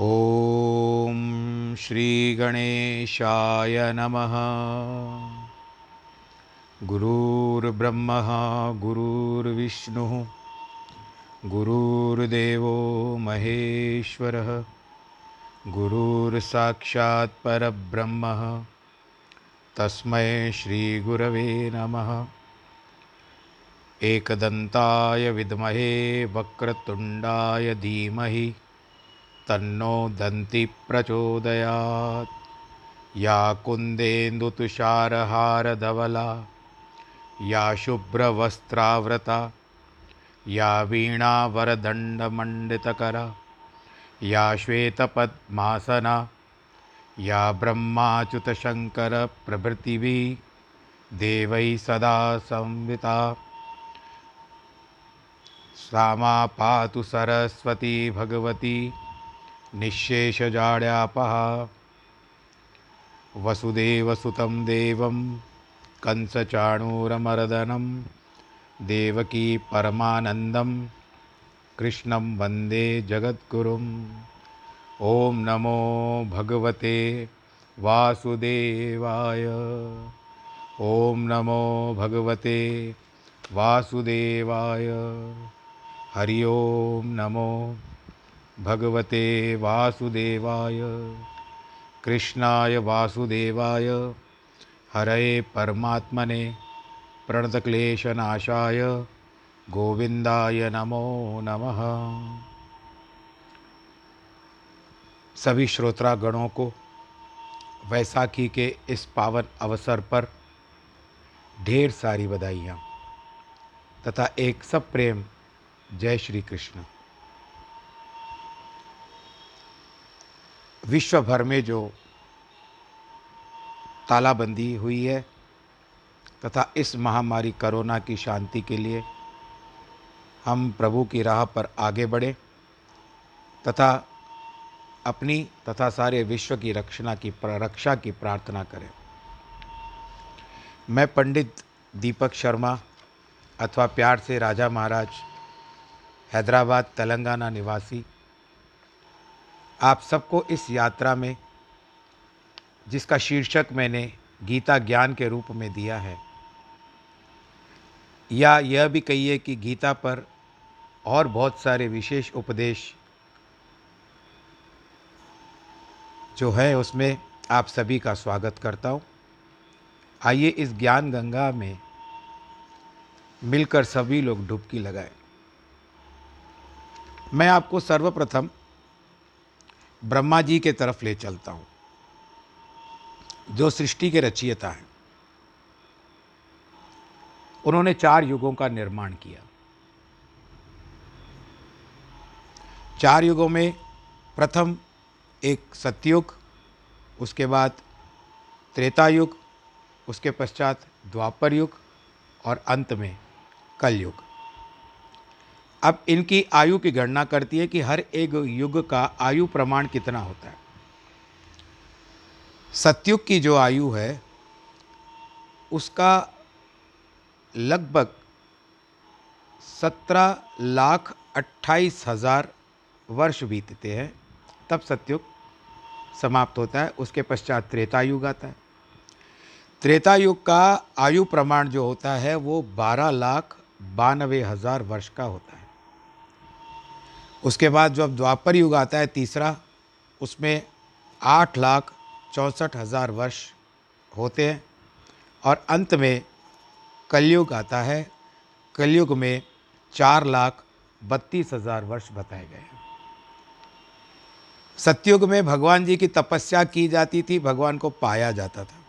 ॐ श्रीगणेशाय नमः। गुरुर्ब्रह्मः गुरुर्विष्णुः गुरुर्देवो महेश्वरः गुरुर्साक्षात् परब्रह्मः। तस्मै श्रीगुरवे नमः। एकदन्ताय विद्महे वक्रतुण्डाय धीमहि तन्नो दन्ति प्रचोदयात्। या कुन्देन्दुतुषारहारधवला या शुभ्रवस्त्राव्रता या वीणावरदण्डमण्डितकरा या श्वेतपद्मासना या ब्रह्माच्युतशङ्करप्रभृतिभिः देवैः सदा संविता। सा मा पातु सरस्वती भगवती निःशेषजाड्यापः। वसुदेवसुतं देवं, कंसचाणूरमर्दनं, देवकी परमानन्दं, कृष्णं वंदे जगद्गुरुम्। ॐ नमो भगवते वासुदेवाय। ॐ नमो भगवते वासुदेवाय। हरि ओं नमो भगवते वासुदेवाय, कृष्णाय वासुदेवाय, हरये परमात्मने प्रणतक्लेशनाशाय गोविंदाय नमो नमः। सभी श्रोत्रागणों को वैसाखी के इस पावन अवसर पर ढेर सारी बधाइयाँ तथा एक सब प्रेम। जय श्री कृष्ण। विश्व भर में जो तालाबंदी हुई है तथा इस महामारी कोरोना की शांति के लिए हम प्रभु की राह पर आगे बढ़े तथा अपनी तथा सारे विश्व की रक्षणा की रक्षा की प्रार्थना करें। मैं पंडित दीपक शर्मा अथवा प्यार से राजा महाराज, हैदराबाद, तेलंगाना निवासी आप सबको इस यात्रा में, जिसका शीर्षक मैंने गीता ज्ञान के रूप में दिया है, या यह भी कहिए कि गीता पर और बहुत सारे विशेष उपदेश जो है, उसमें आप सभी का स्वागत करता हूँ। आइए इस ज्ञान गंगा में मिलकर सभी लोग डुबकी लगाएँ। मैं आपको सर्वप्रथम ब्रह्मा जी के तरफ़ ले चलता हूँ। जो सृष्टि के रचयिता हैं। उन्होंने चार युगों का निर्माण किया। चार युगों में प्रथम एक सतयुग, उसके बाद त्रेता युग उसके पश्चात द्वापर युग और अंत में कलयुग। अब इनकी आयु की गणना करती है कि हर एक युग का आयु प्रमाण कितना होता है। सत्युग की जो आयु है, उसका लगभग सत्रह लाख अट्ठाईस हज़ार वर्ष बीतते हैं। तब सत्युग समाप्त होता है, उसके पश्चात त्रेता युग आता है। त्रेता युग का आयु प्रमाण जो होता है, वो बारह लाख बानवे हज़ार वर्ष का होता है। उसके बाद जब द्वापर युग आता है, तीसरा, उसमें आठ लाख चौंसठ हज़ार वर्ष होते हैं और अंत में कलयुग आता है। कलयुग में चार लाख बत्तीस हज़ार वर्ष बताए गए हैं। सतयुग में भगवान जी की तपस्या की जाती थी, भगवान को पाया जाता था।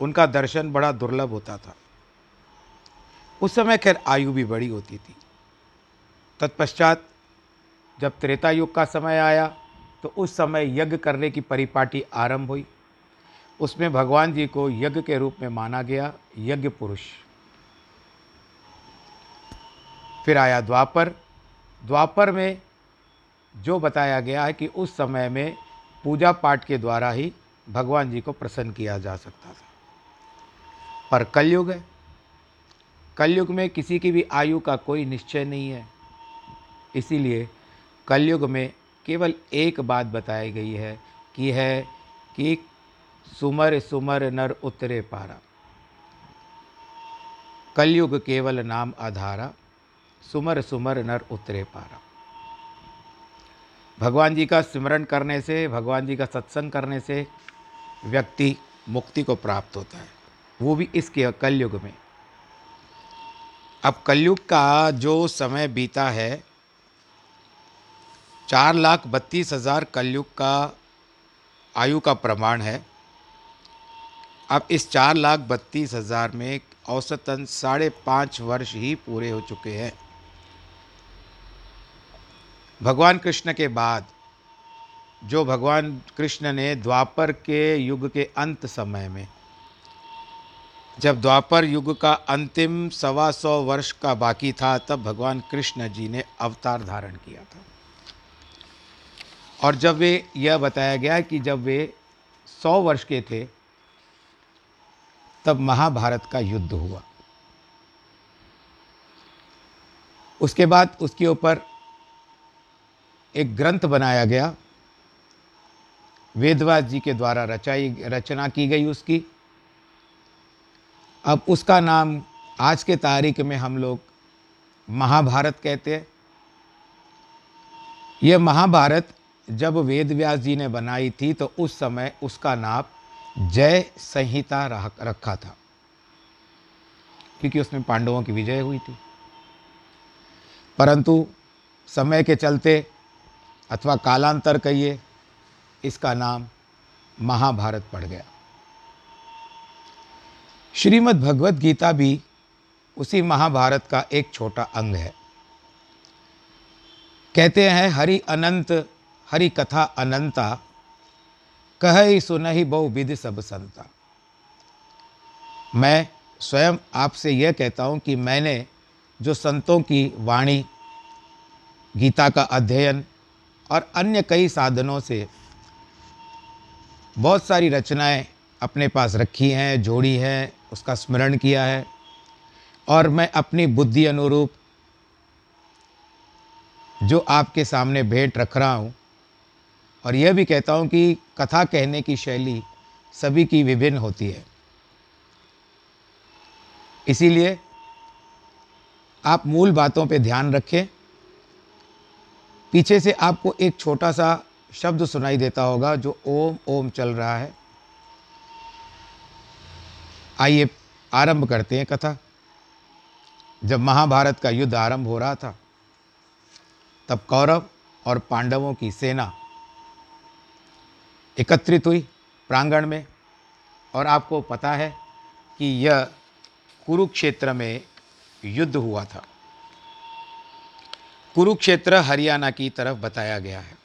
उनका दर्शन बड़ा दुर्लभ होता था। उस समय खैर आयु भी बड़ी होती थी। तत्पश्चात जब त्रेता युग का समय आया तो उस समय यज्ञ करने की परिपाटी आरंभ हुई। उसमें भगवान जी को यज्ञ के रूप में माना गया यज्ञ पुरुष। फिर आया द्वापर। द्वापर में जो बताया गया है कि उस समय में पूजा पाठ के द्वारा ही भगवान जी को प्रसन्न किया जा सकता था। पर कलयुग है। कलयुग में किसी की भी आयु का कोई निश्चय नहीं है। इसीलिए कलयुग में केवल एक बात बताई गई है, कि है कि सुमर सुमर नर उतरे पारा। कलयुग केवल नाम आधारा, सुमर सुमर नर उतरे पारा। भगवान जी का स्मरण करने से, भगवान जी का सत्संग करने से व्यक्ति मुक्ति को प्राप्त होता है। वो भी इसके कलयुग में। अब कलयुग का जो समय बीता है चार लाख बत्तीस हज़ार कलयुग का आयु का प्रमाण है। अब इस चार लाख बत्तीस हज़ार में औसतन साढ़े पाँच वर्ष ही पूरे हो चुके हैं। भगवान कृष्ण के बाद, जो भगवान कृष्ण ने द्वापर के युग के अंत समय में, जब द्वापर युग का अंतिम सवा सौ वर्ष का बाकी था, तब भगवान कृष्ण जी ने अवतार धारण किया था। और जब वे यह बताया गया कि जब वे सौ वर्ष के थे, तब महाभारत का युद्ध हुआ। उसके बाद उसके ऊपर एक ग्रंथ बनाया गया। वेदवास जी के द्वारा रचाई, रचना की गई उसकी। अब उसका नाम आज के तारीख में हम लोग महाभारत कहते हैं। यह महाभारत जब वेद व्यास जी ने बनाई थी तो उस समय उसका नाम जय संहिता रखा था। क्योंकि उसमें पांडवों की विजय हुई थी। परंतु समय के चलते, अथवा कालांतर कहिए, इसका नाम महाभारत पड़ गया। श्रीमद् भगवत गीता भी उसी महाभारत का एक छोटा अंग है। कहते हैं, हरि अनंत हरि कथा अनंता, कह ही सुन ही बहु विधि सब संता। मैं स्वयं आपसे यह कहता हूँ कि मैंने जो संतों की वाणी, गीता का अध्ययन और अन्य कई साधनों से बहुत सारी रचनाएँ अपने पास रखी हैं, जोड़ी हैं, उसका स्मरण किया है और मैं अपनी बुद्धि अनुरूप जो आपके सामने भेंट रख रहा हूँ और यह भी कहता हूँ कि कथा कहने की शैली सभी की विभिन्न होती है। इसीलिए आप मूल बातों पे ध्यान रखें। पीछे से आपको एक छोटा सा शब्द सुनाई देता होगा जो ओम ओम चल रहा है। आइए आरंभ करते हैं कथा। जब महाभारत का युद्ध आरंभ हो रहा था, तब कौरव और पांडवों की सेना एकत्रित हुई प्रांगण में, और आपको पता है कि यह कुरुक्षेत्र में युद्ध हुआ था। कुरुक्षेत्र हरियाणा की तरफ़ बताया गया है।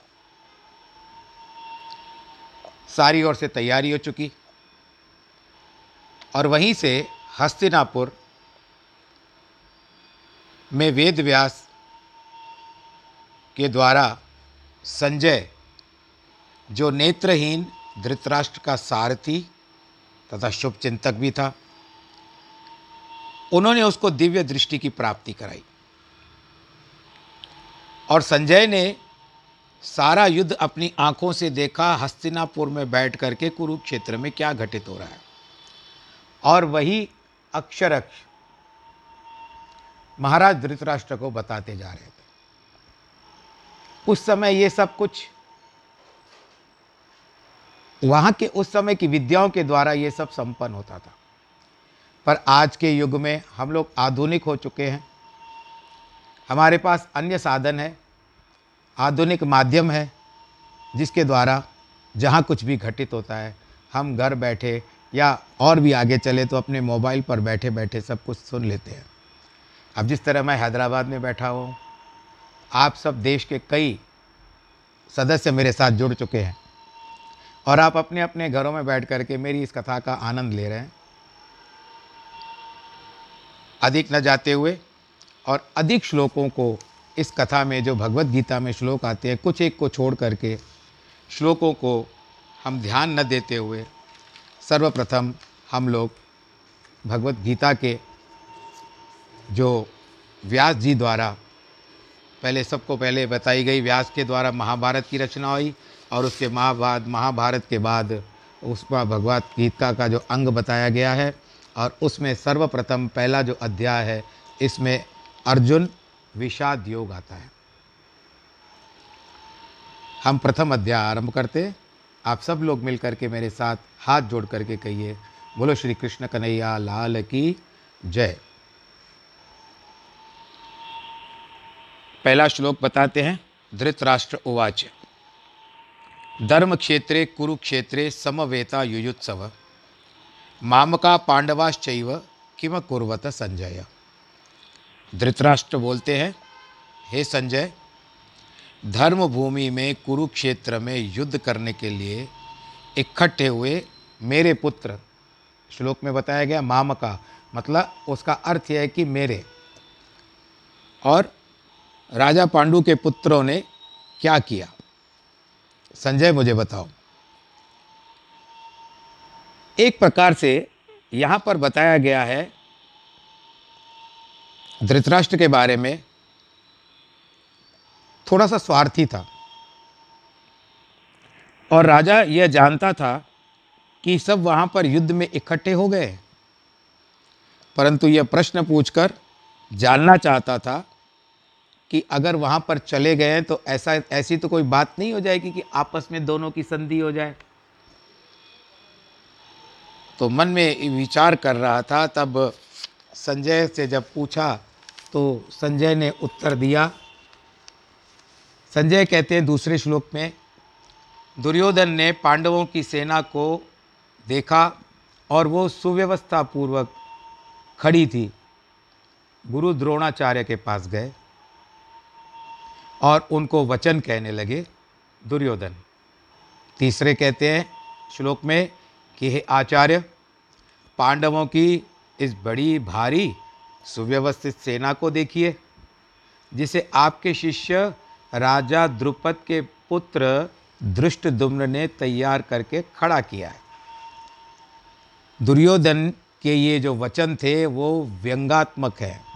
सारी ओर से तैयारी हो चुकी, और वहीं से हस्तिनापुर में वेद व्यास के द्वारा संजय जो नेत्रहीन धृतराष्ट्र का सारथी तथा शुभ चिंतक भी था, उन्होंने उसको दिव्य दृष्टि की प्राप्ति कराई। और संजय ने सारा युद्ध अपनी आँखों से देखा, हस्तिनापुर में बैठ करके कुरुक्षेत्र में क्या घटित हो रहा है। और वही अक्षर अक्ष महाराज धृतराष्ट्र को बताते जा रहे थे। उस समय ये सब कुछ वहाँ के उस समय की विद्याओं के द्वारा ये सब संपन्न होता था। पर आज के युग में हम लोग आधुनिक हो चुके हैं। हमारे पास अन्य साधन है, आधुनिक माध्यम है, जिसके द्वारा जहाँ कुछ भी घटित होता है, हम घर बैठे या और भी आगे चले तो अपने मोबाइल पर बैठे बैठे सब कुछ सुन लेते हैं। अब जिस तरह मैं हैदराबाद में बैठा हूँ, आप सब देश के कई सदस्य मेरे साथ जुड़ चुके हैं। और आप अपने अपने घरों में बैठ कर के मेरी इस कथा का आनंद ले रहे हैं। अधिक न जाते हुए और अधिक श्लोकों को इस कथा में, जो भगवत गीता में श्लोक आते हैं, कुछ एक को छोड़ करके श्लोकों को हम ध्यान न देते हुए सर्वप्रथम हम लोग भगवत गीता के, जो व्यास जी द्वारा, पहले सबको पहले बताई गई, व्यास के द्वारा महाभारत की रचना हुई। और उसके महाभारत महाभारत के बाद उसका भगवत गीता का जो अंग बताया गया है और उसमें सर्वप्रथम पहला जो अध्याय है, इसमें अर्जुन विषाद योग आता है। हम प्रथम अध्याय आरंभ करते आप सब लोग मिल करके मेरे साथ हाथ जोड़ करके कहिए, बोलो श्री कृष्ण कन्हैया लाल की जय। पहला श्लोक बताते हैं, धृतराष्ट्र उवाच। धर्म क्षेत्रे कुरुक्षेत्रे समवेता युयुत्सव। मामका पांडवाश्चैव किम कुर्वत संजय। धृतराष्ट्र बोलते हैं, हे संजय धर्म भूमि में, कुरुक्षेत्र में युद्ध करने के लिए इकट्ठे हुए मेरे पुत्र, श्लोक में बताया गया मामका मतलब उसका अर्थ यह है कि मेरे, और राजा पांडु के पुत्रों ने क्या किया? संजय, मुझे बताओ। एक प्रकार से यहाँ पर बताया गया है धृतराष्ट्र के बारे में थोड़ा सा स्वार्थी था और राजा यह जानता था कि सब वहाँ पर युद्ध में इकट्ठे हो गए। परंतु यह प्रश्न पूछकर जानना चाहता था कि अगर वहाँ पर चले गए तो ऐसा, ऐसी तो कोई बात नहीं हो जाएगी कि आपस में दोनों की संधि हो जाए। तो मन में विचार कर रहा था, तब संजय से जब पूछा तो संजय ने उत्तर दिया। संजय कहते हैं दूसरे श्लोक में, दुर्योधन ने पांडवों की सेना को देखा और वो सुव्यवस्था पूर्वक खड़ी थी। गुरु द्रोणाचार्य के पास गए। और उनको वचन कहने लगे, दुर्योधन। तीसरे कहते हैं श्लोक में कि, हे आचार्य, पांडवों की इस बड़ी भारी सुव्यवस्थित सेना को देखिए, जिसे आपके शिष्य राजा द्रुपद के पुत्र दृष्ट दुम्न ने तैयार करके खड़ा किया है। दुर्योधन के ये जो वचन थे, वो व्यंगात्मक है।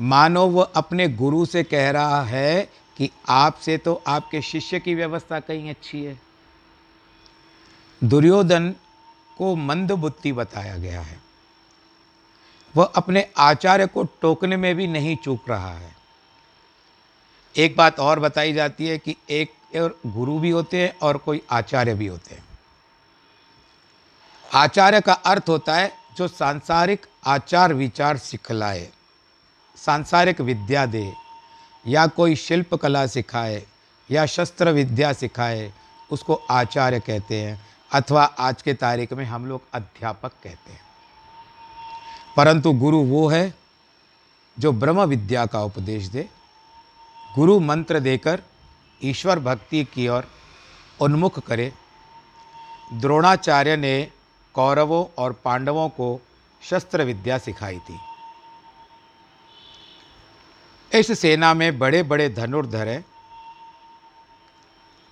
मानो वो अपने गुरु से कह रहा है कि आपसे तो आपके शिष्य की व्यवस्था कहीं अच्छी है। दुर्योधन को मंद बुद्धि बताया गया है। वह अपने आचार्य को टोकने में भी नहीं चूक रहा है। एक बात और बताई जाती है कि एक और गुरु भी होते हैं और कोई आचार्य भी होते हैं। आचार्य का अर्थ होता है जो सांसारिक आचार विचार सिखलाए। सांसारिक विद्या दे, या कोई शिल्प कला सिखाए, या शस्त्र विद्या सिखाए, उसको आचार्य कहते हैं, अथवा आज के तारीख में हम लोग अध्यापक कहते हैं। परंतु गुरु वो है, जो ब्रह्म विद्या का उपदेश दे, गुरु मंत्र देकर ईश्वर भक्ति की ओर उन्मुख करे। द्रोणाचार्य ने कौरवों और पांडवों को शस्त्र विद्या सिखाई थी। इस सेना में बड़े बड़े धनुर्धर हैं।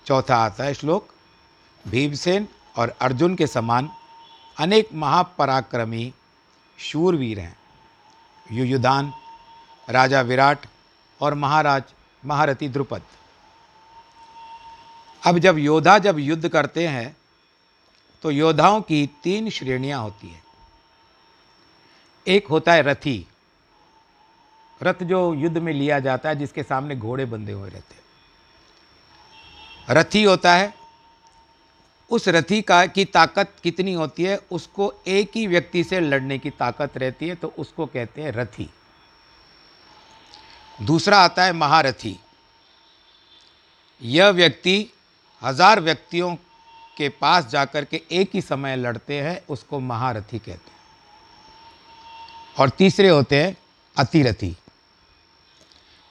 चौथा आता है श्लोक, भीमसेन और अर्जुन के समान अनेक महापराक्रमी शूरवीर हैं। युयुदान राजा विराट और महाराज महारथी द्रुपद। अब जब योद्धा जब युद्ध करते हैं तो योद्धाओं की तीन श्रेणियाँ होती हैं। एक होता है रथी रथ जो युद्ध में लिया जाता है, जिसके सामने घोड़े बंधे हुए रहते हैं। रथी होता है, उस रथी का की ताकत कितनी होती है, उसको एक ही व्यक्ति से लड़ने की ताकत रहती है तो उसको कहते हैं रथी। दूसरा आता है महारथी। यह व्यक्ति हज़ार व्यक्तियों के पास जाकर के एक ही समय लड़ते हैं, उसको महारथी कहते हैं। और तीसरे होते हैं अतिरथी।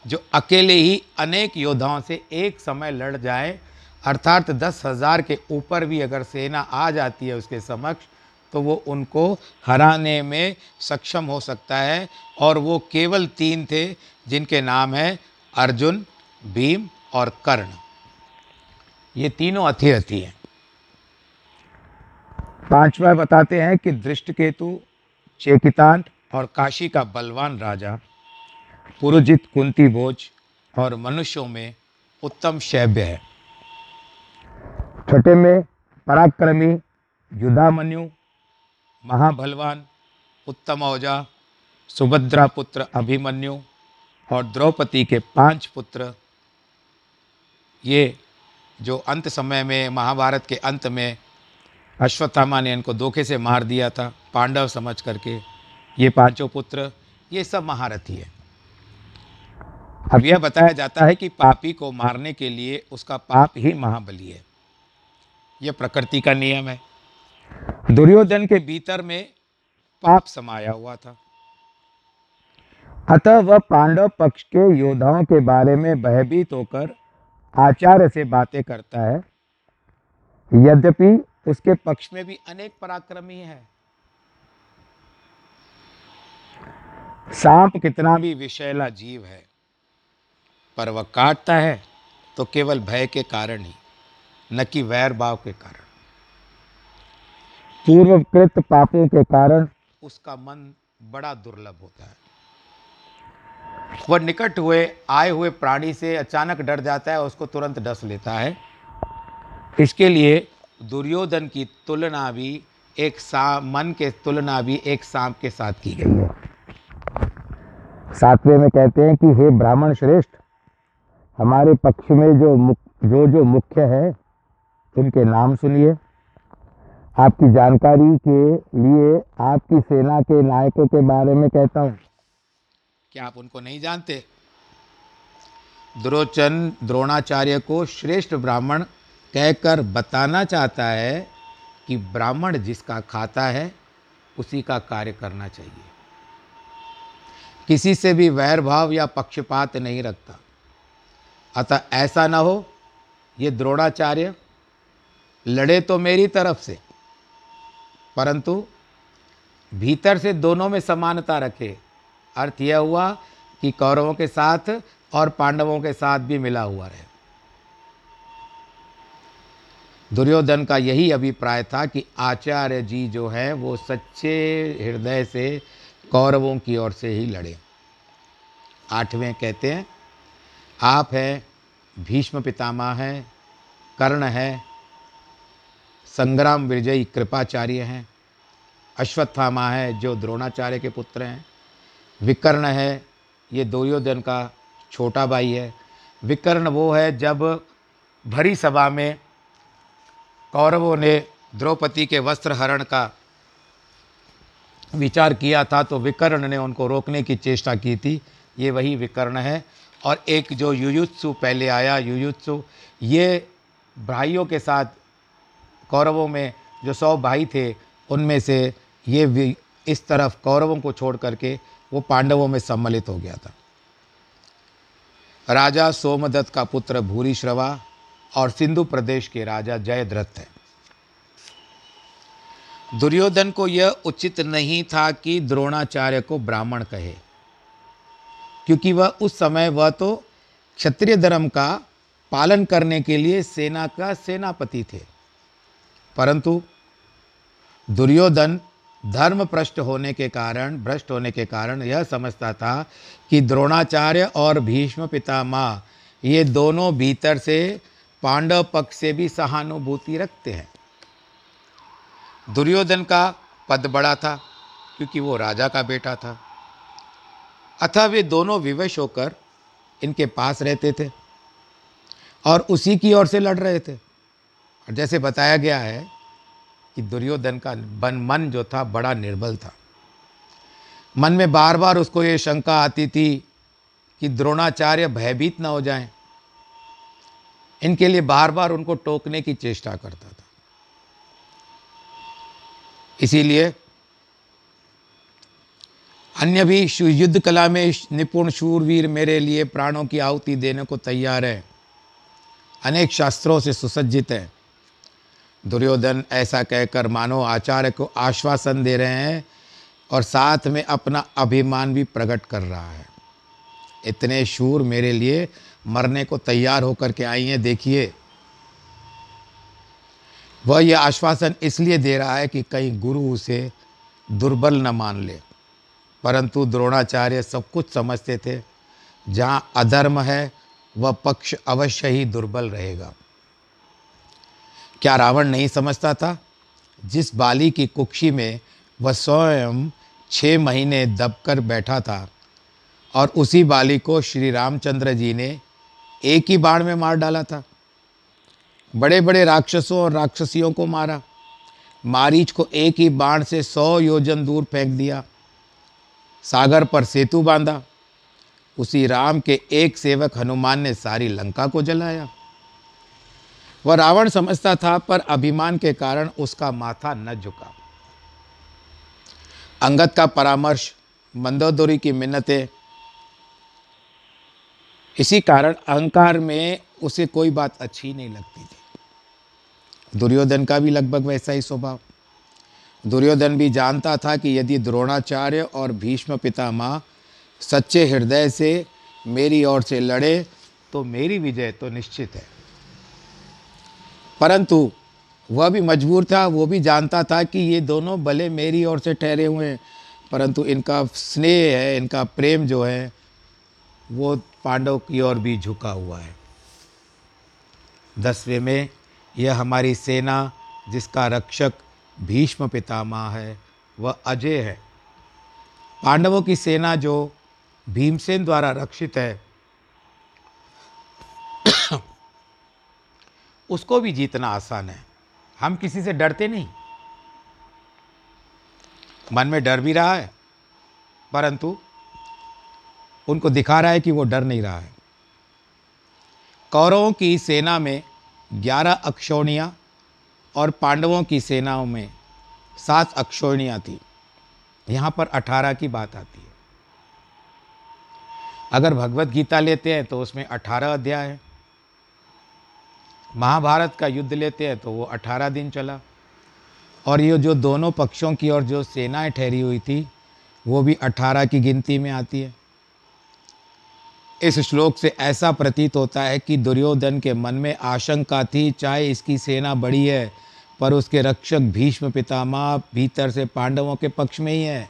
जो अकेले ही अनेक योद्धाओं से एक समय लड़ जाए, अर्थात दस हज़ार के ऊपर भी अगर सेना आ जाती है उसके समक्ष तो वो उनको हराने में सक्षम हो सकता है। और वो केवल तीन थे, जिनके नाम है अर्जुन, भीम और कर्ण। ये तीनों अथिरथी हैं। पांचवा बताते हैं कि दृष्टकेतु, चेकितांत और काशी का बलवान राजा। पुरोजित कुंती भोज और मनुष्यों में उत्तम शैव्य है। छठे में पराक्रमी, युद्धामन्यु महाभलवान उत्तम औजा, सुभद्रा पुत्र अभिमन्यु और द्रौपदी के पाँच पुत्र। ये जो अंत समय में, महाभारत के अंत में अश्वत्थामा ने इनको धोखे से मार दिया था, पांडव समझ करके, ये पाँचों पुत्र, ये सब महारथी है। अब यह बताया जाता है कि पापी को मारने के लिए उसका पाप ही महाबली है। यह प्रकृति का नियम है। दुर्योधन के भीतर में पाप समाया हुआ था। अतः वह पांडव पक्ष के योद्धाओं के बारे में भयभीत होकर आचार्य से बातें करता है। यद्यपि उसके पक्ष में भी अनेक पराक्रमी है। सांप कितना भी विषैला जीव है। पर वह काटता है तो केवल भय के कारण ही न कि वैर भाव के कारण। पूर्वकृत पापों के कारण उसका मन बड़ा दुर्लभ होता है। वह निकट हुए आए हुए प्राणी से अचानक डर जाता है उसको तुरंत डस लेता है। इसके लिए दुर्योधन की तुलना भी एक सा मन के तुलना भी एक सांप के साथ की गई है। सातवें में कहते हैं कि हे ब्राह्मण श्रेष्ठ हमारे पक्ष में जो मुख, जो जो मुख्य है, उनके नाम सुनिए। आपकी जानकारी के लिए आपकी सेना के नायकों के बारे में कहता हूँ। क्या आप उनको नहीं जानते? द्रोचन द्रोणाचार्य को श्रेष्ठ ब्राह्मण कहकर बताना चाहता है कि ब्राह्मण जिसका खाता है, उसी का कार्य करना चाहिए। किसी से भी वैर भाव या पक्षपात नहीं रखता। अतः ऐसा ना हो, ये द्रोणाचार्य लड़े तो मेरी तरफ़ से, परंतु भीतर से दोनों में समानता रखे। अर्थ यह हुआ कि कौरवों के साथ और पांडवों के साथ भी मिला हुआ रहे। दुर्योधन का यही अभिप्राय था कि आचार्य जी जो हैं, वो सच्चे हृदय से कौरवों की ओर से ही लड़े। आठवें कहते हैं, आप हैं भीष्म पितामह हैं, कर्ण है, संग्राम विजयी कृपाचार्य हैं, अश्वत्थामा है जो द्रोणाचार्य के पुत्र हैं, विकर्ण है, ये दुर्योधन का छोटा भाई है, विकर्ण वो है जब भरी सभा में कौरवों ने द्रौपदी के वस्त्र हरण का विचार किया था तो विकर्ण ने उनको रोकने की चेष्टा की थी, ये वही विकर्ण है और एक जो युयुत्सु पहले आया, युयुत्सु, ये भाइयों के साथ, कौरवों में जो सौ भाई थे, उनमें से ये इस तरफ़ कौरवों को छोड़ करके वो पांडवों में सम्मिलित हो गया था। राजा सोमदत्त का पुत्र भूरिश्रवा और सिंधु प्रदेश के राजा जयद्रथ है। दुर्योधन को यह उचित नहीं था कि द्रोणाचार्य को ब्राह्मण कहे। क्योंकि वह उस समय वह तो क्षत्रिय धर्म का पालन करने के लिए सेना का सेनापति थे। परंतु दुर्योधन धर्म भ्रष्ट होने के कारण, भ्रष्ट होने के कारण यह समझता था कि द्रोणाचार्य और भीष्म पितामह ये दोनों भीतर से पांडव पक्ष से भी सहानुभूति रखते हैं। दुर्योधन का पद बड़ा था, क्योंकि वो राजा का बेटा था। अतः वे दोनों विवश होकर इनके पास रहते थे और उसी की ओर से लड़ रहे थे। और जैसे बताया गया है कि दुर्योधन का बन, मन जो था, बड़ा निर्बल था। मन में बार बार उसको ये शंका आती थी कि द्रोणाचार्य भयभीत ना हो जाएँ। इनके लिए बार बार उनको टोकने की चेष्टा करता था। इसीलिए अन्य भी युद्ध कला में निपुण शूरवीर मेरे लिए प्राणों की आहुति देने को तैयार है। अनेक शास्त्रों से सुसज्जित है। दुर्योधन ऐसा कहकर मानो आचार्य को आश्वासन दे रहे हैं और साथ में अपना अभिमान भी प्रकट कर रहा है। इतने शूर मेरे लिए मरने को तैयार होकर के आई हैं, देखिए। वह यह आश्वासन इसलिए दे रहा है कि कहीं गुरु उसे दुर्बल न मान ले। परंतु द्रोणाचार्य सब कुछ समझते थे। जहाँ अधर्म है, वह पक्ष अवश्य ही दुर्बल रहेगा। क्या रावण नहीं समझता था? जिस बाली की कुक्षी में वह स्वयं छः महीने दबकर बैठा था और उसी बाली को श्री रामचंद्र जी ने एक ही बाण में मार डाला था। बड़े बड़े राक्षसों और राक्षसियों को मारा। मारीच को एक ही बाण से सौ योजन दूर फेंक दिया। सागर पर सेतु बांधा। उसी राम के एक सेवक हनुमान ने सारी लंका को जलाया। वह रावण समझता था, पर अभिमान के कारण उसका माथा न झुका। अंगद का परामर्श, मंदोदरी की मिन्नतें, इसी कारण अहंकार में उसे कोई बात अच्छी नहीं लगती थी। दुर्योधन का भी लगभग वैसा ही स्वभाव। दुर्योधन भी जानता था कि यदि द्रोणाचार्य और भीष्म पितामह सच्चे हृदय से मेरी ओर से लड़े तो मेरी विजय तो निश्चित है। परंतु वह भी मजबूर था, वो भी जानता था कि ये दोनों भले मेरी ओर से ठहरे हुए हैं। परंतु इनका स्नेह है, इनका प्रेम जो है, वो पांडव की ओर भी झुका हुआ है। दसवें में यह हमारी सेना, जिसका रक्षक भीष्म पितामह है, वह अजय है। पांडवों की सेना जो भीमसेन द्वारा रक्षित है, उसको भी जीतना आसान है। हम किसी से डरते नहीं। मन में डर भी रहा है, परंतु उनको दिखा रहा है कि वो डर नहीं रहा है। कौरवों की सेना में ग्यारह अक्षौणियाँ और पांडवों की सेनाओं में सात अक्षौणियाँ थी। यहाँ पर अठारह की बात आती है। अगर भगवत गीता लेते हैं तो उसमें अठारह अध्याय है। महाभारत का युद्ध लेते हैं तो वो अठारह दिन चला। और ये जो दोनों पक्षों की और जो सेनाएँ ठहरी हुई थी, वो भी अठारह की गिनती में आती है। इस श्लोक से ऐसा प्रतीत होता है कि दुर्योधन के मन में आशंका थी, चाहे इसकी सेना बड़ी है, पर उसके रक्षक भीष्म पितामह भीतर से पांडवों के पक्ष में ही है।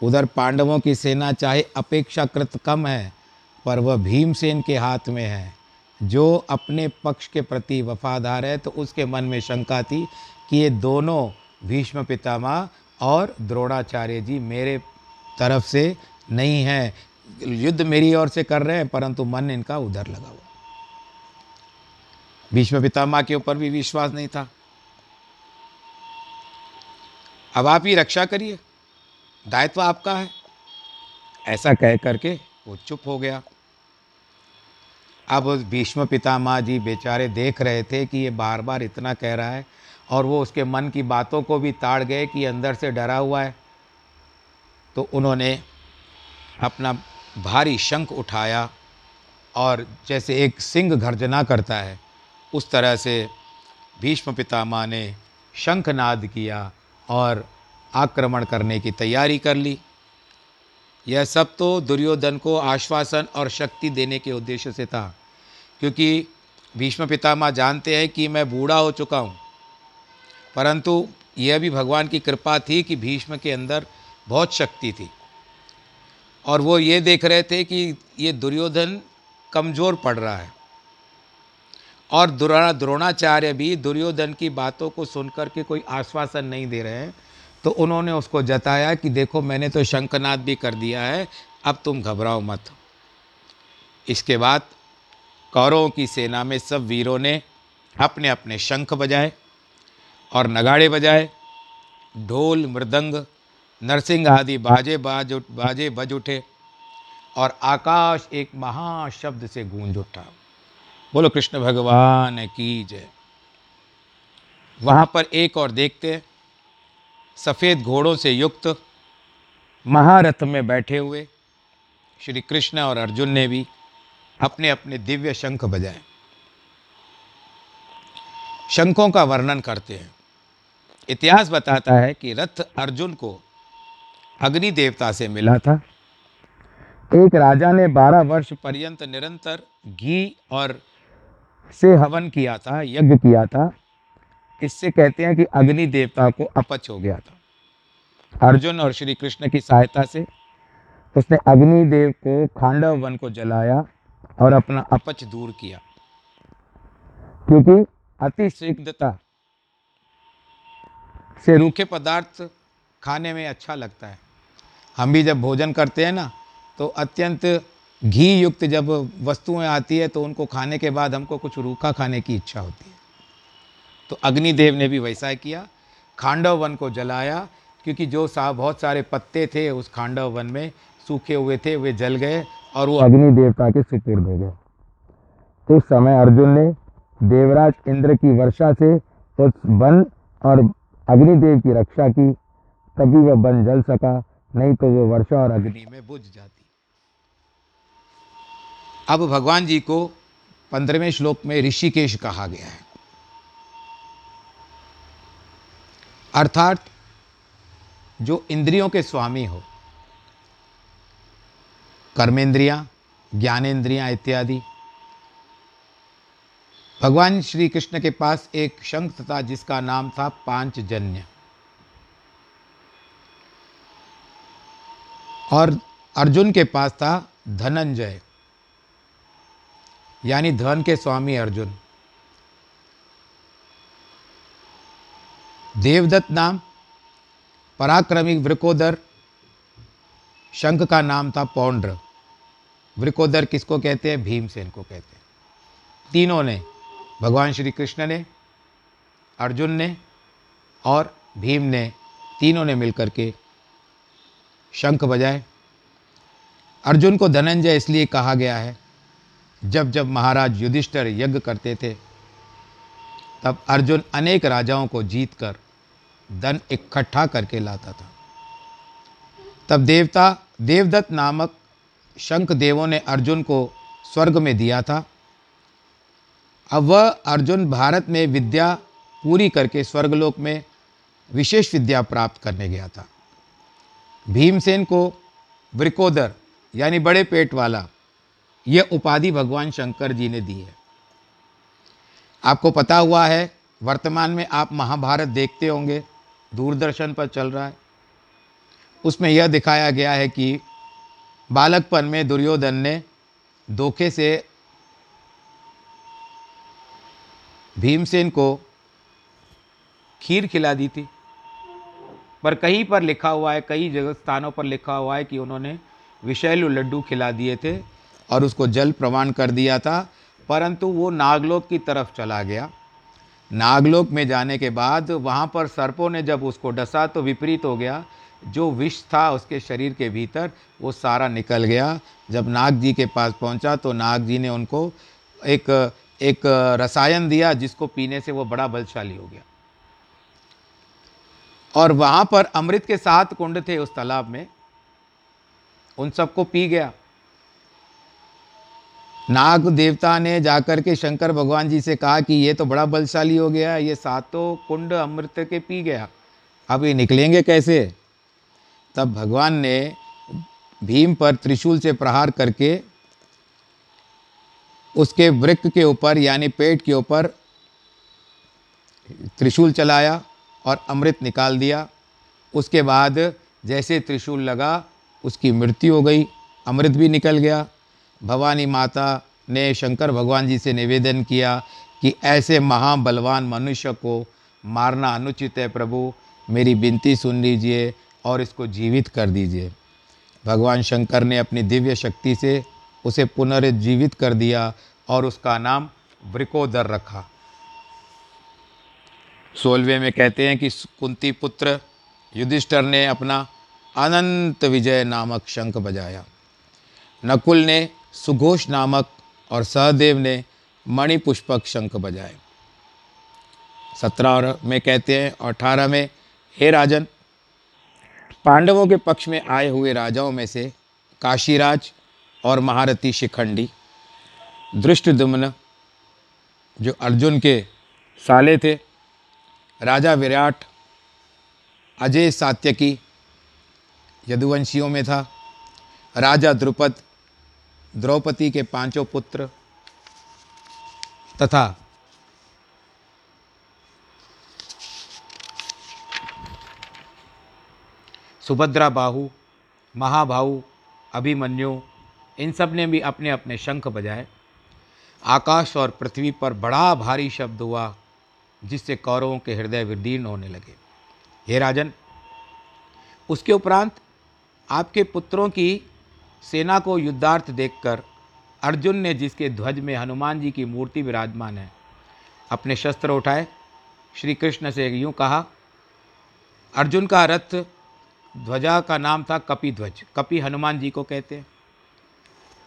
उधर पांडवों की सेना चाहे अपेक्षाकृत कम है, पर वह भीमसेन के हाथ में है। जो अपने पक्ष के प्रति वफादार है तो उसके मन में शंका थी कि ये दोनों, भीष्म पितामह और द्रोणाचार्य जी, मेरे तरफ़ से नहीं हैं। युद्ध मेरी ओर से कर रहे हैं, परंतु मन इनका उधर लगा हुआ। भीष्म पितामह के ऊपर भी विश्वास नहीं था। अब आप ही रक्षा करिए, दायित्व आपका है। ऐसा कह करके वो चुप हो गया। अब भीष्म पितामह जी बेचारे देख रहे थे कि ये बार बार इतना कह रहा है और वो उसके मन की बातों को भी ताड़ गए कि अंदर से डरा हुआ है। तो उन्होंने अपना भारी शंख उठाया और जैसे एक सिंह गर्जना करता है, उस तरह से भीष्म पितामह ने शंखनाद किया और आक्रमण करने की तैयारी कर ली। यह सब तो दुर्योधन को आश्वासन और शक्ति देने के उद्देश्य से था, क्योंकि भीष्म पितामह जानते हैं कि मैं बूढ़ा हो चुका हूँ। परंतु यह भी भगवान की कृपा थी कि भीष्म के अंदर बहुत शक्ति थी। और वो ये देख रहे थे कि ये दुर्योधन कमज़ोर पड़ रहा है। और द्रोणा द्रोणाचार्य भी दुर्योधन की बातों को सुनकर के कोई आश्वासन नहीं दे रहे हैं। तो उन्होंने उसको जताया कि देखो, मैंने तो शंखनाद भी कर दिया है, अब तुम घबराओ मत। इसके बाद कौरवों की सेना में सब वीरों ने अपने अपने शंख बजाए और नगाड़े बजाए, ढोल, मृदंग नरसिंह आदि बाजे बाज बाजे बज उठे और आकाश एक महाशब्द से गूंज उठा। बोलो, कृष्ण भगवान की जय। वहाँ पर एक और देखते, सफ़ेद घोड़ों से युक्त महारथ में बैठे हुए श्री कृष्ण और अर्जुन ने भी अपने अपने दिव्य शंख बजाए। शंखों का वर्णन करते हैं। इतिहास बताता है कि रथ अर्जुन को अग्नि देवता से मिला था। एक राजा ने बारह वर्ष पर्यंत निरंतर घी और से हवन किया था, यज्ञ किया था। इससे कहते हैं कि अग्नि देवता को अपच हो गया था। अर्जुन और श्री कृष्ण की सहायता से उसने अग्निदेव को खांडव वन को जलाया और अपना अपच दूर किया। क्योंकि अति शीघ्रता से रूखे पदार्थ खाने में अच्छा लगता है। हम भी जब भोजन करते हैं ना तो अत्यंत घी युक्त जब वस्तुएँ आती है तो उनको खाने के बाद हमको कुछ रूखा खाने की इच्छा होती है। तो अग्निदेव ने भी वैसा किया। खांडव वन को जलाया, क्योंकि जो सा, बहुत सारे पत्ते थे, उस खांडव वन में सूखे हुए थे, वे जल गए और वो अग्नि देवता के सुपुर्द हो गए। तो उस समय अर्जुन ने देवराज इंद्र की वर्षा से उस वन और अग्निदेव की रक्षा की, तभी वह वन जल सका। नहीं तो वो वर्षा और अग्नि। में बुझ जाती। अब भगवान जी को पंद्रहवें श्लोक में ऋषिकेश कहा गया है। अर्थात, जो इंद्रियों के स्वामी हो, कर्मेंद्रियाँ, ज्ञानेंद्रियाँ इत्यादि, भगवान श्री कृष्ण के पास एक शंख था जिसका नाम था पांचजन्य। और अर्जुन के पास था धनंजय, यानी धन के स्वामी अर्जुन। देवदत्त नाम, पराक्रमी वृकोदर, शंख का नाम था पौंड्र। वृकोदर किसको कहते हैं? भीमसेन को कहते हैं। तीनों ने, भगवान श्री कृष्ण ने, अर्जुन ने और भीम ने, तीनों ने मिलकर के शंख बजाए। अर्जुन को धनंजय इसलिए कहा गया है, जब जब महाराज युधिष्ठिर यज्ञ करते थे, तब अर्जुन अनेक राजाओं को जीतकर धन इकट्ठा करके लाता था। तब देवता, देवदत्त नामक शंख देवों ने अर्जुन को स्वर्ग में दिया था। अब वह अर्जुन भारत में विद्या पूरी करके स्वर्गलोक में विशेष विद्या प्राप्त करने गया था। भीमसेन को वृकोदर, यानी बड़े पेट वाला यह उपाधि भगवान शंकर जी ने दी है। आपको पता हुआ है, वर्तमान में आप महाभारत देखते होंगे, दूरदर्शन पर चल रहा है। उसमें यह दिखाया गया है कि बालकपन में दुर्योधन ने धोखे से भीमसेन को खीर खिला दी थी। पर कहीं पर लिखा हुआ है, कई जगह स्थानों पर लिखा हुआ है कि उन्होंने विषैलु लड्डू खिला दिए थे और उसको जल प्रवान कर दिया था, परंतु वो नागलोक की तरफ़ चला गया। नागलोक में जाने के बाद वहाँ पर सर्पों ने जब उसको डसा तो विपरीत हो गया। जो विष था उसके शरीर के भीतर, वो सारा निकल गया। जब नाग जी के पास पहुँचा तो नाग जी ने उनको एक एक रसायन दिया जिसको पीने से वो बड़ा बलशाली हो गया। और वहाँ पर अमृत के सात कुंड थे उस तालाब में, उन सबको पी गया। नाग देवता ने जाकर के शंकर भगवान जी से कहा कि ये तो बड़ा बलशाली हो गया, ये सातों कुंड अमृत के पी गया। अब ये निकलेंगे कैसे? तब भगवान ने भीम पर त्रिशूल से प्रहार करके उसके वृक्क के ऊपर, यानी पेट के ऊपर त्रिशूल चलाया। और अमृत निकाल दिया। उसके बाद जैसे त्रिशूल लगा, उसकी मृत्यु हो गई। अमृत भी निकल गया। भवानी माता ने शंकर भगवान जी से निवेदन किया कि ऐसे महाबलवान मनुष्य को मारना अनुचित है प्रभु। मेरी विनती सुन लीजिए और इसको जीवित कर दीजिए। भगवान शंकर ने अपनी दिव्य शक्ति से उसे पुनर्जीवित कर दिया और उसका नाम वृकोदर रखा। सोलवे में कहते हैं कि कुंती पुत्र युधिष्ठर ने अपना अनंत विजय नामक शंख बजाया। नकुल ने सुघोष नामक और सहदेव ने मणिपुष्पक शंख बजाए। सत्रह में कहते हैं और अठारह में, हे राजन, पांडवों के पक्ष में आए हुए राजाओं में से काशीराज और महारथी शिखंडी दृष्टदुम्न जो अर्जुन के साले थे राजा विराट अजय सात्यकी यदुवंशियों में था। राजा द्रुपद, द्रौपदी के पाँचों पुत्र तथा सुभद्रा बाहु, महाबाहु, अभिमन्यु, इन सबने भी अपने अपने शंख बजाए। आकाश और पृथ्वी पर बड़ा भारी शब्द हुआ। जिससे कौरवों के हृदय विदीर्ण होने लगे। हे राजन, उसके उपरांत आपके पुत्रों की सेना को युद्धार्थ देखकर अर्जुन ने जिसके ध्वज में हनुमान जी की मूर्ति विराजमान है, अपने शस्त्र उठाए। श्री कृष्ण से यूँ कहा, अर्जुन का रथ ध्वजा का नाम था कपि ध्वज। कपि हनुमान जी को कहते हैं।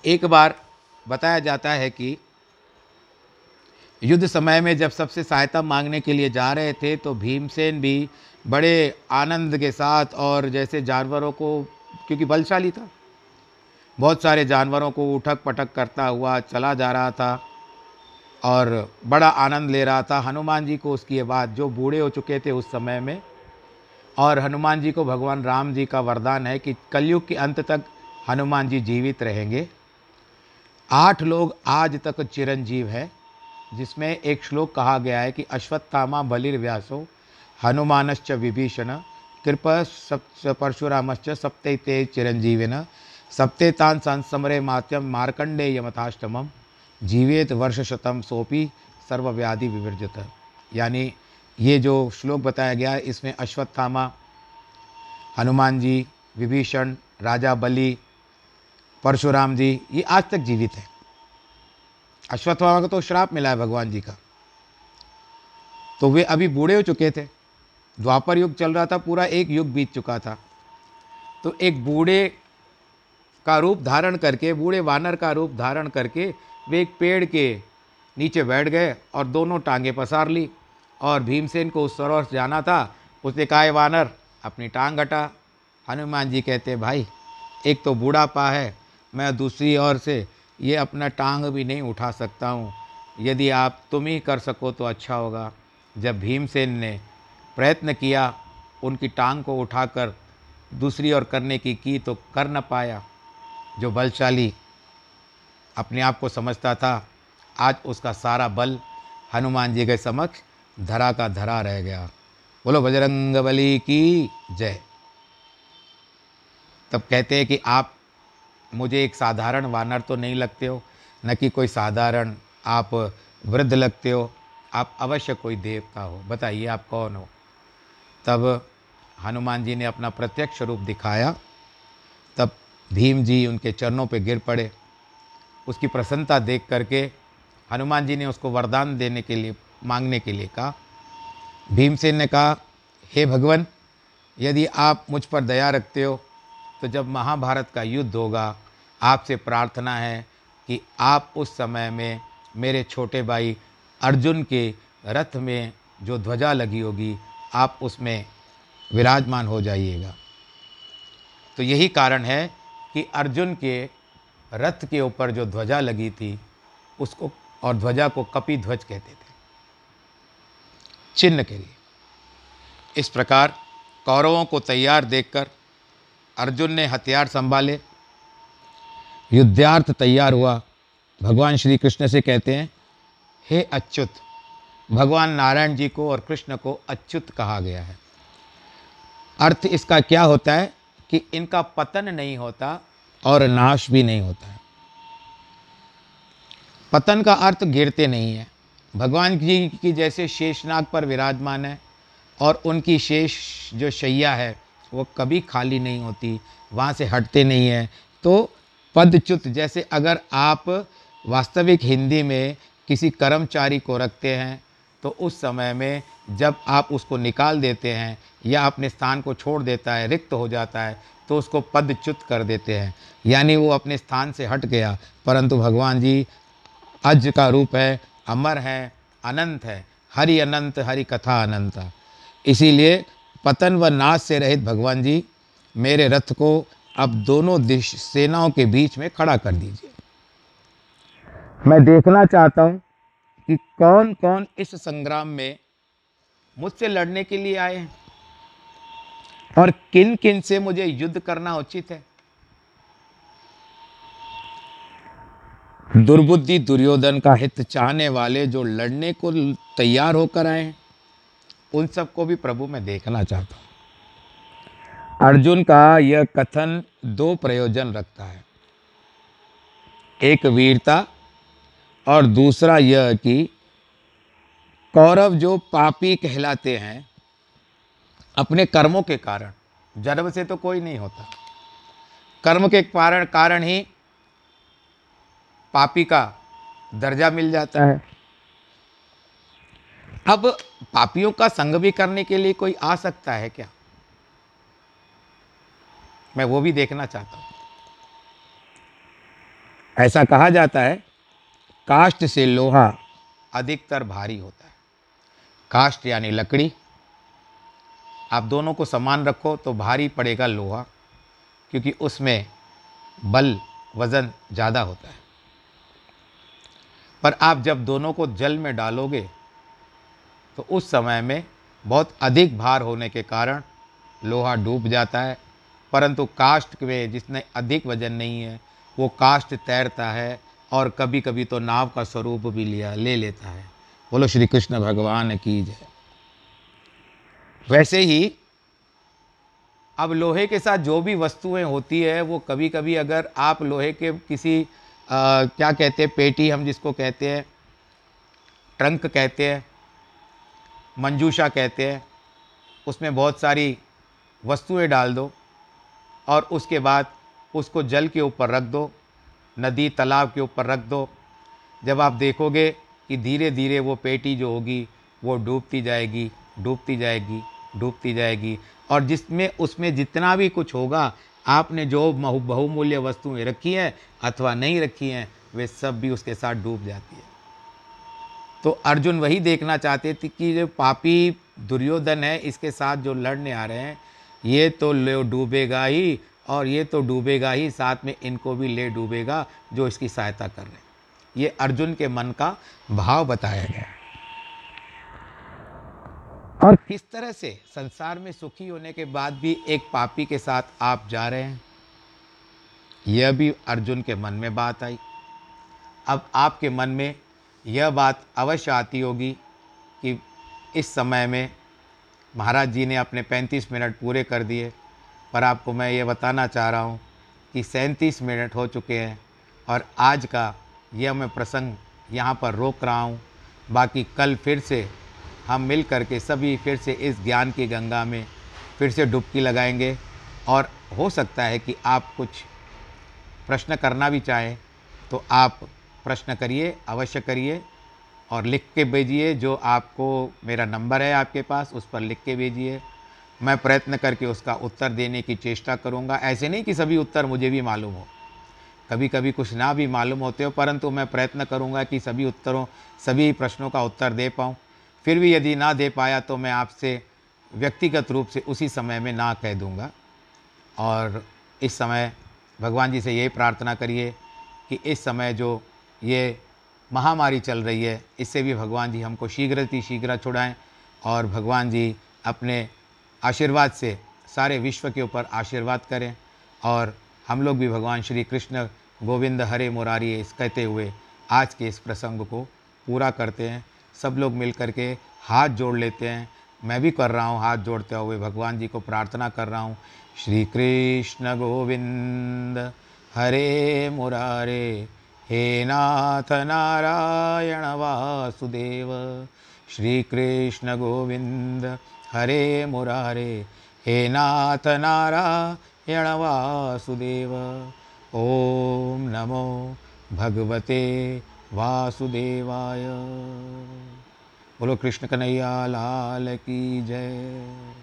एक बार बताया जाता है कि युद्ध समय में जब सबसे सहायता मांगने के लिए जा रहे थे तो भीमसेन भी बड़े आनंद के साथ और जैसे जानवरों को, क्योंकि बलशाली था, बहुत सारे जानवरों को उठक पटक करता हुआ चला जा रहा था और बड़ा आनंद ले रहा था। हनुमान जी को उसकी बात, जो बूढ़े हो चुके थे उस समय में, और हनुमान जी को भगवान राम जी का वरदान है कि कलयुग के अंत तक हनुमान जी जीवित रहेंगे। आठ लोग आज तक चिरंजीव है। जिसमें एक श्लोक कहा गया है कि अश्वत्थामा बलिर्व्यासो, हनुमानश्च विभीषण, कृप परशुरामश्च सप्ते ते चिरंजीविन सप्ते तान संसमरे मात्यम मार्कंडे यमथाष्टमम जीवेत वर्ष शतम सोपी सर्वव्याधि विवर्जित यानी ये जो श्लोक बताया गया है, इसमें अश्वत्थामा हनुमान जी विभीषण, राजा बलि परशुराम जी ये आज तक जीवित है। अश्वत्थामा को तो श्राप मिला है भगवान जी का। तो वे अभी बूढ़े हो चुके थे। द्वापर युग चल रहा था, पूरा एक युग बीत चुका था। तो एक बूढ़े का रूप धारण करके, बूढ़े वानर का रूप धारण करके, वे एक पेड़ के नीचे बैठ गए और दोनों टांगे पसार ली और भीमसेन को उस सरोवर जाना था। उसने कहा वानर, अपनी टांग हटा। हनुमान जी कहते भाई, एक तो बूढ़ापा है, मैं दूसरी ओर से ये अपना टांग भी नहीं उठा सकता हूँ। यदि आप तुम ही कर सको तो अच्छा होगा। जब भीमसेन ने प्रयत्न किया, उनकी टांग को उठाकर दूसरी ओर करने की की तो कर न पाया। जो बलशाली अपने आप को समझता था, आज उसका सारा बल हनुमान जी के समक्ष धरा का धरा रह गया। बोलो बजरंग बली की जय। तब कहते हैं कि आप मुझे एक साधारण वानर तो नहीं लगते हो, न कि कोई साधारण, आप वृद्ध लगते हो, आप अवश्य कोई देवता हो। बताइए आप कौन हो? तब हनुमान जी ने अपना प्रत्यक्ष रूप दिखाया। तब भीम जी उनके चरणों पर गिर पड़े। उसकी प्रसन्नता देख करके हनुमान जी ने उसको वरदान देने के लिए, मांगने के लिए कहा। भीमसेन ने कहा, हे भगवान, यदि आप मुझ पर दया रखते हो तो जब महाभारत का युद्ध होगा, आपसे प्रार्थना है कि आप उस समय में मेरे छोटे भाई अर्जुन के रथ में जो ध्वजा लगी होगी, आप उसमें विराजमान हो जाइएगा। तो यही कारण है कि अर्जुन के रथ के ऊपर जो ध्वजा लगी थी, उसको और ध्वजा को कपि ध्वज कहते थे। चिन्ह के लिए। इस प्रकार कौरवों को तैयार देखकर अर्जुन ने हथियार संभाले। युद्धार्थ तैयार हुआ। भगवान श्री कृष्ण से कहते हैं, हे अच्युत, भगवान नारायण जी को और कृष्ण को अच्युत कहा गया है। अर्थ इसका क्या होता है कि इनका पतन नहीं होता और नाश भी नहीं होता है। पतन का अर्थ गिरते नहीं है। भगवान जी की जैसे शेषनाग पर विराजमान है और उनकी शेष जो शैया है वो कभी खाली नहीं होती, वहाँ से हटते नहीं हैं। तो पदच्युत, जैसे अगर आप वास्तविक हिंदी में किसी कर्मचारी को रखते हैं तो उस समय में जब आप उसको निकाल देते हैं या अपने स्थान को छोड़ देता है, रिक्त हो जाता है तो उसको पदच्युत कर देते हैं। यानी वो अपने स्थान से हट गया। परंतु भगवान जी, अज का रूप है, अमर है, अनंत है। हरि अनंत, हरि कथा अनंत। इसीलिए पतन व नाश से रहित भगवान जी, मेरे रथ को अब दोनों दिश सेनाओं के बीच में खड़ा कर दीजिए। मैं देखना चाहता हूँ कि कौन कौन इस संग्राम में मुझसे लड़ने के लिए आए हैं और किन किन से मुझे युद्ध करना उचित है। दुर्बुद्धि दुर्योधन का हित चाहने वाले जो लड़ने को तैयार होकर आए हैं उन सबको भी प्रभु मैं देखना चाहता हूँ। अर्जुन का यह कथन दो प्रयोजन रखता है। एक वीरता और दूसरा यह कि कौरव जो पापी कहलाते हैं, अपने कर्मों के कारण, जन्म से तो कोई नहीं होता। कर्म के कारण कारण ही पापी का दर्जा मिल जाता है। अब पापियों का संग भी करने के लिए कोई आ सकता है क्या? मैं वो भी देखना चाहता हूँ। ऐसा कहा जाता है काष्ट से लोहा अधिकतर भारी होता है। काष्ट यानी लकड़ी। आप दोनों को समान रखो तो भारी पड़ेगा लोहा क्योंकि उसमें बल वज़न ज़्यादा होता है। पर आप जब दोनों को जल में डालोगे तो उस समय में बहुत अधिक भार होने के कारण लोहा डूब जाता है परंतु काष्ट में जिसने अधिक वज़न नहीं है वो काष्ट तैरता है और कभी कभी तो नाव का स्वरूप भी लिया ले लेता है। बोलो श्री कृष्ण भगवान की जय। वैसे ही अब लोहे के साथ जो भी वस्तुएँ होती है वो कभी कभी अगर आप लोहे के किसी आ, क्या कहते हैं पेटी हम जिसको कहते हैं ट्रंक कहते हैं मंजूषा कहते हैं, उसमें बहुत सारी वस्तुएँ डाल दो और उसके बाद उसको जल के ऊपर रख दो, नदी तालाब के ऊपर रख दो। जब आप देखोगे कि धीरे धीरे वो पेटी जो होगी, वो डूबती जाएगी डूबती जाएगी डूबती जाएगी और जिसमें, उसमें जितना भी कुछ होगा, आपने जो बहुमूल्य वस्तुएँ रखी हैं अथवा नहीं रखी हैं, वे सब भी उसके साथ डूब जाती है। तो अर्जुन वही देखना चाहते थे कि जो पापी दुर्योधन है, इसके साथ जो लड़ने आ रहे हैं, ये तो ले डूबेगा ही और ये तो डूबेगा ही, साथ में इनको भी ले डूबेगा जो इसकी सहायता कर रहे हैं। ये अर्जुन के मन का भाव बताया गया और किस तरह से संसार में सुखी होने के बाद भी एक पापी के साथ आप जा रहे हैं यह भी अर्जुन के मन में बात आई। अब आपके मन में यह बात अवश्य आती होगी कि इस समय में महाराज जी ने अपने 35 मिनट पूरे कर दिए, पर आपको मैं ये बताना चाह रहा हूँ कि सैंतीस मिनट हो चुके हैं और आज का यह मैं प्रसंग यहाँ पर रोक रहा हूँ। बाकी कल फिर से हम मिल कर के सभी फिर से इस ज्ञान की गंगा में फिर से डुबकी लगाएँगे और हो सकता है कि आप कुछ प्रश्न करना भी चाहें तो आप प्रश्न करिए, अवश्य करिए और लिख के भेजिए जो आपको मेरा नंबर है आपके पास, उस पर लिख के भेजिए। मैं प्रयत्न करके उसका उत्तर देने की चेष्टा करूँगा। ऐसे नहीं कि सभी उत्तर मुझे भी मालूम हो। कभी कभी कुछ ना भी मालूम होते हो, परंतु मैं प्रयत्न करूँगा कि सभी उत्तरों, सभी प्रश्नों का उत्तर दे पाऊँ। फिर भी यदि ना दे पाया तो मैं आपसे व्यक्तिगत रूप से उसी समय में ना कह दूँगा। और इस समय भगवान जी से यही प्रार्थना करिए कि इस समय जो ये महामारी चल रही है, इससे भी भगवान जी हमको शीघ्र ही शीघ्र छुड़ाएँ और भगवान जी अपने आशीर्वाद से सारे विश्व के ऊपर आशीर्वाद करें और हम लोग भी भगवान श्री कृष्ण गोविंद हरे मुरारी इस कहते हुए आज के इस प्रसंग को पूरा करते हैं। सब लोग मिल कर के हाथ जोड़ लेते हैं। मैं भी कर रहा हूँ हाथ जोड़ते हुए, भगवान जी को प्रार्थना कर रहा हूँ। श्री कृष्ण गोविंद हरे मुरारे। हे नाथ नारायण वासुदेव, श्री कृष्ण गोविंद, हरे मुरारे। हे नाथ नारायण वासुदेव, ओम नमो भगवते वासुदेवाय। बोलो, कृष्ण कन्हैया, लाल की जय।